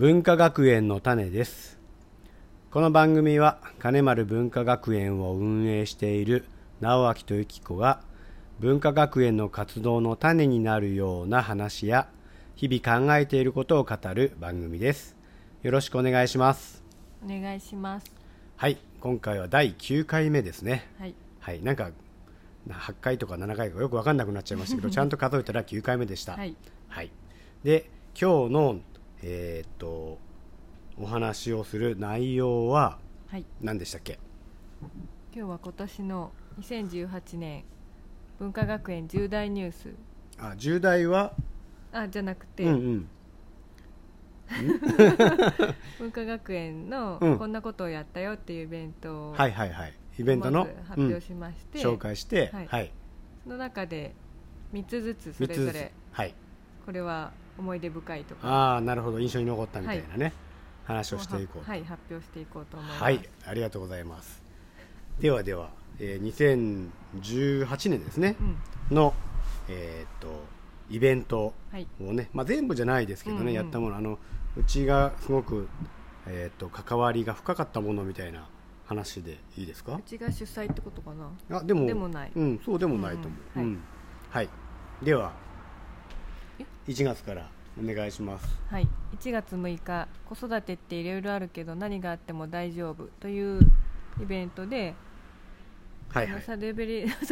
文化学園の種です。この番組は金丸文化学園を運営している直明と由紀子が文化学園の活動の種になるような話や日々考えていることを語る番組です。よろしくお願いします。お願いします。はい今回は第9回目ですね。はい。はいなんか8回とか7回かよく分かんなくなっちゃいましたけど ちゃんと数えたら9回目でした。はい。はい、で今日のえーっとお話をする内容ははい。何でしたっけ？今日は今年の2018年文化学園重大ニュース。あ重大は？あじゃなくて、うんうん。文化学園のうん。こんなことをやったよっていうイベントをはいはいはい。イベントの？発表しまして、うん。紹介して。は、はい。いその中で3つずつそ3つずつ。れぞれはい。これは思い出深いとかああなるほど。印象に残ったみたいなね、話ををしていこうと。はい発表していこうと思います。はいありがとうございます。ではでは、えー2018年ですね、うん。のえーっとイベントはい。をね、まあ、全部じゃないですけどね、うんうん。やったもの。あのうちがすごく、えー、と関わりが深かったものみたいな話でいいですか？うちが主催ってことかな？あでもでもない。うん、そうでもないと思う、うん。うんうん。はい、ではえ1月からお願いします。はい、1月6日子育てっていろいろあるけど何があっても大丈夫。というイベントで、はいはい。サドベリー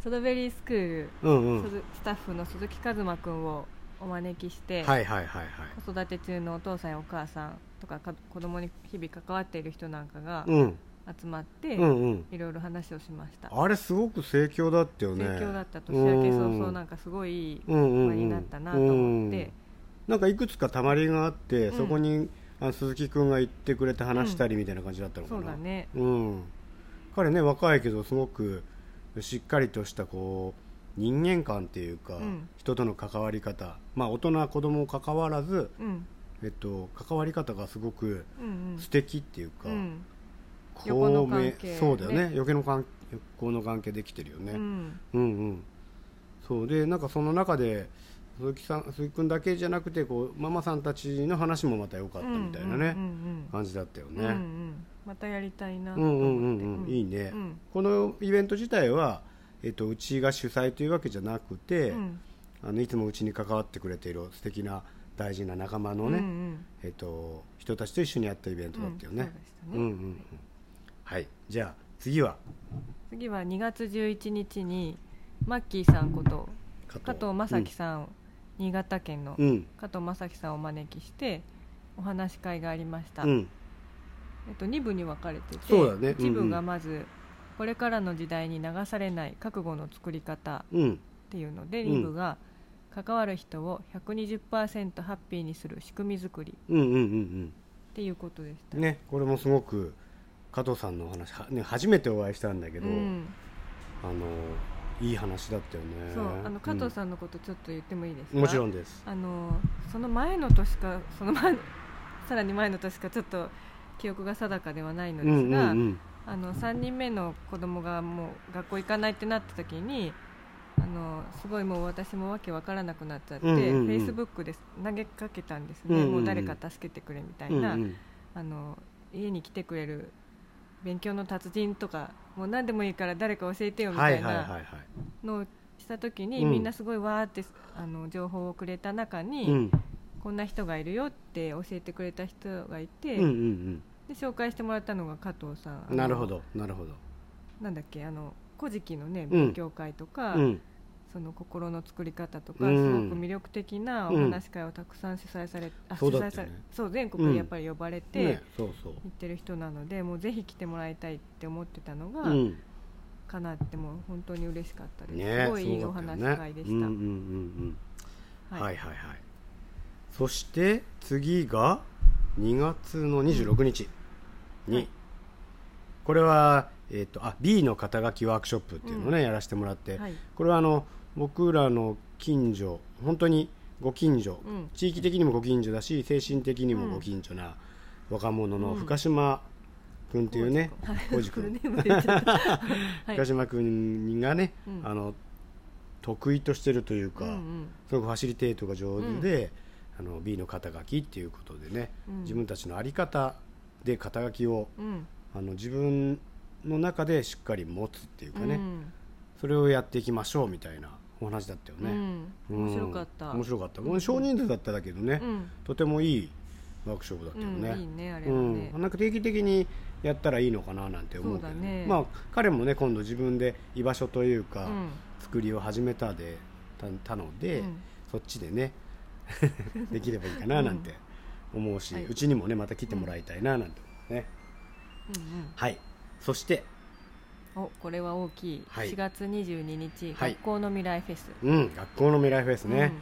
サドベリースクール、うんうん。鈴スタッフの鈴木一馬君をお招きして、はいはいはいはい。子育て中のお父さんやお母さんとかか子供に日々関わっている人なんかがうん集まって、うんうん。いろいろ話をしました。あれすごく盛況だったよね。盛況だった年明け早々なんかすごい場になったなと思って、なんかいくつかたまりがあって、うんそこにあ鈴木君が行ってくれて話したりみたいな感じだったのかな、そうだね。うん、彼ね若いけどすごくしっかりとしたこう人間観っていうか、うん。人との関わり方。まあ大人子供関わらず、うん。えっと、関わり方がすごくうんうん。素敵っていうか、うん。こ横の関係そうだよね。ね横の関横の関係できてるよね、うん。うんうん。そうでなんかその中で鈴木さん鈴木君だけじゃなくてこうママさんたちの話もまた良かったみたいなね、うんうんうん感じだったようんうんうね、ん。またやりたいなとうんうん思ってうん。うん。いいね、うん。このイベント自体は、えっと、うちが主催というわけじゃなくて、うん。あのいつもうちに関わってくれている素敵な大事な仲間のね、うんうん。えっと、人たちと一緒にやったイベントだったよね、うん。そうでしたね。うんうんうんはい。じゃあ次は？次は2月11日にマッキーさんこと加藤。正樹さん、新潟県のうん。加藤正樹さんをお招きしてお話し会がありました、うん。えっと、2部に分かれててそうだね。一部うん。うんがまずこれからの時代に流されない覚悟の作り方うん。っていうので、うん。2部が関わる人を120%ハッピーにする仕組み作りうんうんうんっていうことでした、うんねこれもすごく加藤さんのお話は、ね、初めてお会いしたんだけど、うん、あのいい話だったよね。そうあの加藤んさんのことちょっと言ってもいいですか、もちろんです。あのその前の年かその前 さらに前の年かちょっと記憶が定かではないのうんですが、うんうんあの3人目の子供がもう学校行かないってなった時にあのすごいもう私もわけわからなくなっちゃって、うんうんうん。フェイスブックで投げかけたんですね、うんうんうん。もう誰か助けてくれみたいな、うんうん。あの家に来てくれる勉強の達人とかもう何でもいいから誰か教えてよみはたいなのをした時に、うん。みんなすごいわーってあの情報をくれた中に、うん。こんな人がいるよって教えてくれた人がいて、で紹介してもらったのが加藤さん。なるほどなるほど。なんだっけあの古事記のねうん。勉強会とか、うんその心の作り方とか、うん。すごく魅力的なお話し会をたくさん主催され、うだったよね主催されそう全国にやっぱり呼ばれて、ねそうそう。行ってる人なのでもうぜひ来てもらいたいって思ってたのが、うん。かなってもう本当に嬉しかったです、ねすごいいいお話会でした、うんうんうんうん。はい。はいはいはい。そして次が2月の26日に、はい。これは、えー、とあ B の肩書きワークショップっていうのをね、やらせてもらって、はい。これはあの僕らの近所本当にご近所、うん。地域的にもご近所だし精神的にもご近所な若者の深島君っていうねはい浩司君。フルネームで言っちゃった。はい深島君がね、うん。あの得意としてるというか、うんうん。すごくファシリテートが上手で、あの B の肩書きっていうことでね、うん。自分たちの在り方で肩書きをうん。あの自分の中でしっかり持つっていうかね、うん。それをやっていきましょうみたいなお話だったよね、うん。うん。面白かった。面白かった。これ少人数だっただけどね、うん。とてもいいワークショップだったよね、うんいいねあれうはね。ん、なんか定期的にやったらいいのかななんて思うけど。ね。まあ彼もね今度自分で居場所というか、うん。作りを始めたでたたので、うん。そっちでね できればいいかななんて思うし、はい。うちにもねまた来てもらいたいななんて思うね、うん。はい。そしてうんおこれは大きい。はい。4月22日はい。学校の未来フェス。うん学校の未来フェスね、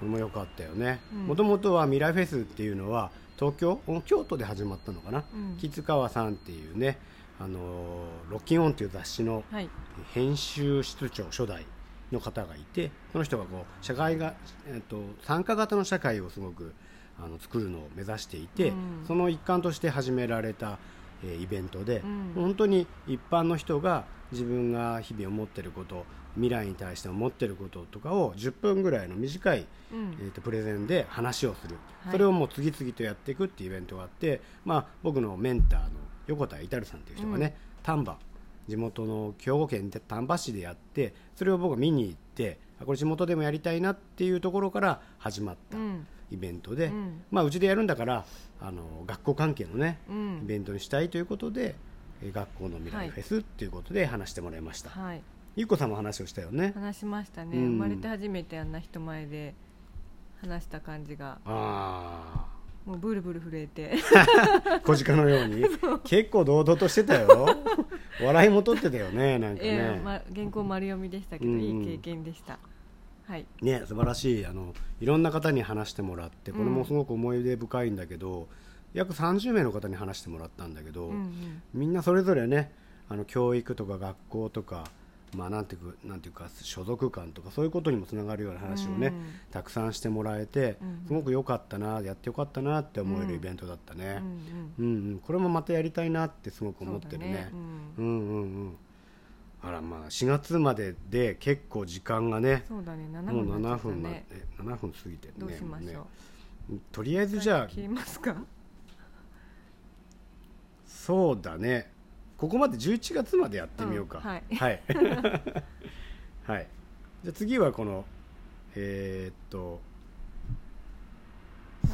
これも良かったよね。うん。もともとは未来フェスっていうのは東京？お京都で始まったのかな、うん。吉川さんっていうねあのーロッキンオンっていう雑誌のはい。編集室長初代の方がいてその人がこう社会が、えっと参加型の社会をすごくあの作るのを目指していて、うん。その一環として始められた、えーイベントで、うん。本当に一般の人が自分が日々思ってること未来に対して思ってることとかを10分ぐらいの短い、うん。えー、とプレゼンで話をする、はい。それをもう次々とやっていくっていうイベントがあって、まあ、僕のメンターの横田至さんっていう人がね、丹波地元の兵庫県で丹波市でやってそれを僕が見に行ってあこれ地元でもやりたいなっていうところから始まった。うんイベントで、うん。まあ、うちでやるんだからあの学校関係のね、うん。イベントにしたいということでえー学校の未来フェスっていうことで話してもらいました、はい。ゆっこさんも話をしたよね。話しましたね、うん。生まれて初めてあんな人前で話した感じが。あもうブルブル震えて。あ 小鹿のように。結構堂々としてたよ。笑いも取ってたよねなんかね、ま、原稿丸読みでしたけど、いい経験でしたはい。ね素晴らしい。あのいろんな方に話してもらってこれもすごく思い出深いんだけど、約30名の方に話してもらったんだけど、うんうん。みんなそれぞれねあの教育とか学校とか、まあ、なんていうかなんていうか所属感とかそういうことにもつながるような話をね、うん。たくさんしてもらえて、うん。すごく良かったなやってよかったなって思えうん。るイベントだったね、うんうん。うんうん。これもまたやりたいなってすごく思ってるね。そうだね。うん。うんうんあらまあ4月までで結構時間がねそうだね7もう7分になっちゃった分なねえ7分過ぎてるねどうしましょう、もうね。とりあえずじゃあ切りますか？そうだね。ここまで11月までやってみようか、うんはい。はい、はい。じゃあ次はこのえーっと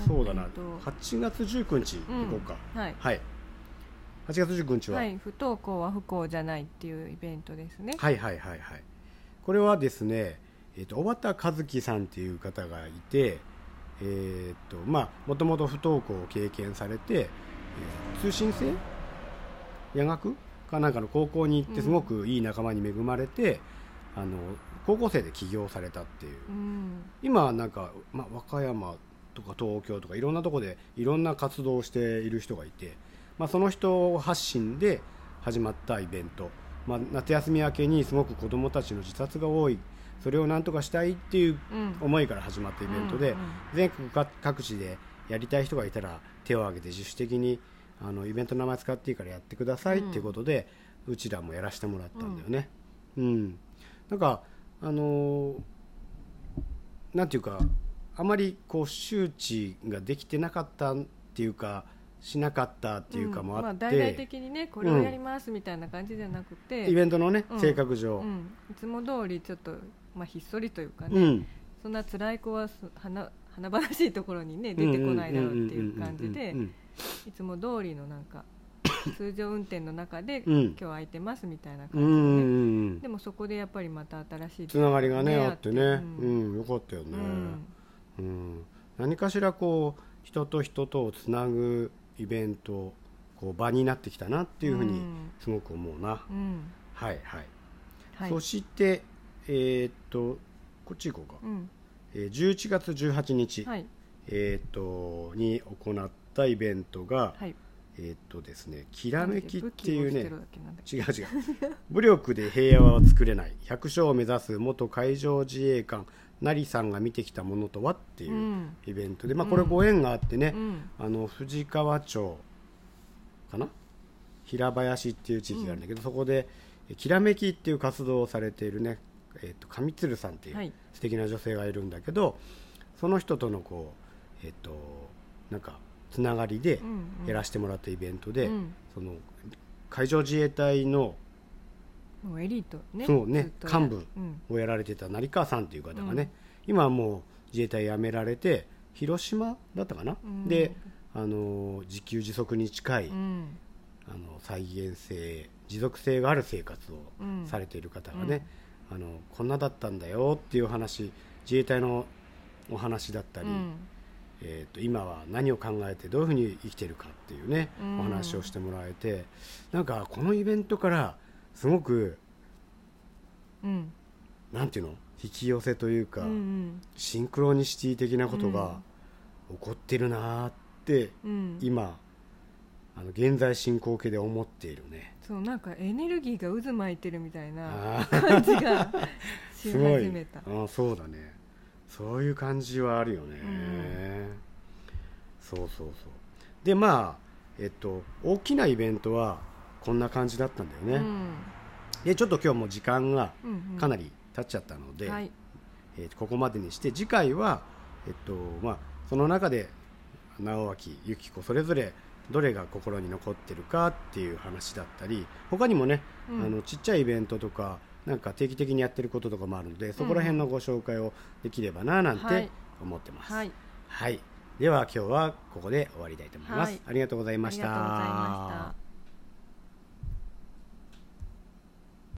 そうだな。えっと8月19日行こうか、はい。はい8月19日は、はい不登校は不幸じゃないっていうイベントですね。はいはいはいはい。これはですね、えー、と小畑和樹さんっていう方がいてえー、とまあもともと不登校を経験されて、えー通信制？夜学？かなんかの高校に行ってうん。すごくいい仲間に恵まれて、あの高校生で起業されたっていう。うん。今なんか、まあ、和歌山とか東京とかいろんなところでいろんな活動をしている人がいて、まあ、その人発信で始まったイベント、まあ、夏休み明けにすごく子どもたちの自殺が多い。それをなんとかしたいっていううん。思いから始まったイベントで、全国各各地でやりたい人がいたら手を挙げて自主的にあのイベントの名前使っていいからやってくださいっていうことで、うちらもやらせてもらったんだよね。うん、なんかあのーなんていうかあまりこう周知ができてなかったっていうかしなかったっていうかもあって、まあ、大々的にねこれをやりますみたいな感じじゃなくて、イベントのね、うん。性格上、うん、いつも通りちょっと、まあ、ひっそりというかね、うん。そんな辛い子はす華華々しいところにね出てこないだろうっていう感じで。いつも通りのなんか通常運転の中で、うん。今日空いてますみたいな感じで、でもそこでやっぱりまた新しいつながりがねあってね、ううんんよかったよね、何かしらこう人と人とをつなぐイベントこう場になってきたなっていうふうにうん。すごく思うな、うん。はいはい、はい。そしてえーっとこっち行こうか、うん。えー11月18日、はい。えーっとに行ったイベントが、はい。えーっとですね「きらめき」っていうね。違う違う。武力で平和は作れない。百姓を目指す元海上自衛官成さんが見てきたものとはっていううん。イベントで、まあ、これご縁があってね、うん。あの藤川町かな？平林っていう地域があるんだけど、そこでえきらめきっていう活動をされているね、えっと上鶴さんっていうはい。素敵な女性がいるんだけどその人とのこう、えっとなんかつながりでやらせてもらったイベントで、うん。その海上自衛隊のもうエリートねそうね幹部うん。をやられてた成川さんっていう方がね、うん。今はもう自衛隊辞められて広島だったかな、うん。であの自給自足に近い、うん。あの再現性持続性がある生活をうん。されている方がね、あのこんなだったんだよっていう話自衛隊のお話だったり、うん。えー、と今は何を考えてどういうふうに生きてるかっていうね、うん。お話をしてもらえてなんかこのイベントからすごくうん。なんていうの？引き寄せというか、うんシンクロニシティ的なことが起こってるなーって、うん。今あの現在進行形で思っているね。そうなんかエネルギーが渦巻いてるみたいな感じが しすごい。始めたあーそうだね。そういう感じはあるよね、そうそうそう。でまあえっと大きなイベントはこんな感じだったんだよね、うん。でちょっと今日も時間がうんうん。かなり経っちゃったので、はい。えーここまでにして次回は、えっとまあ、その中で直脇由紀子それぞれどれが心に残ってるかっていう話だったり他にもね、うん。あのちっちゃいイベントとかなんか定期的にやってることとかもあるのでそこら辺のご紹介をできればななんはい。て思ってます、はい。はい、では今日はここで終わりたいと思います、はい。ありがとうございました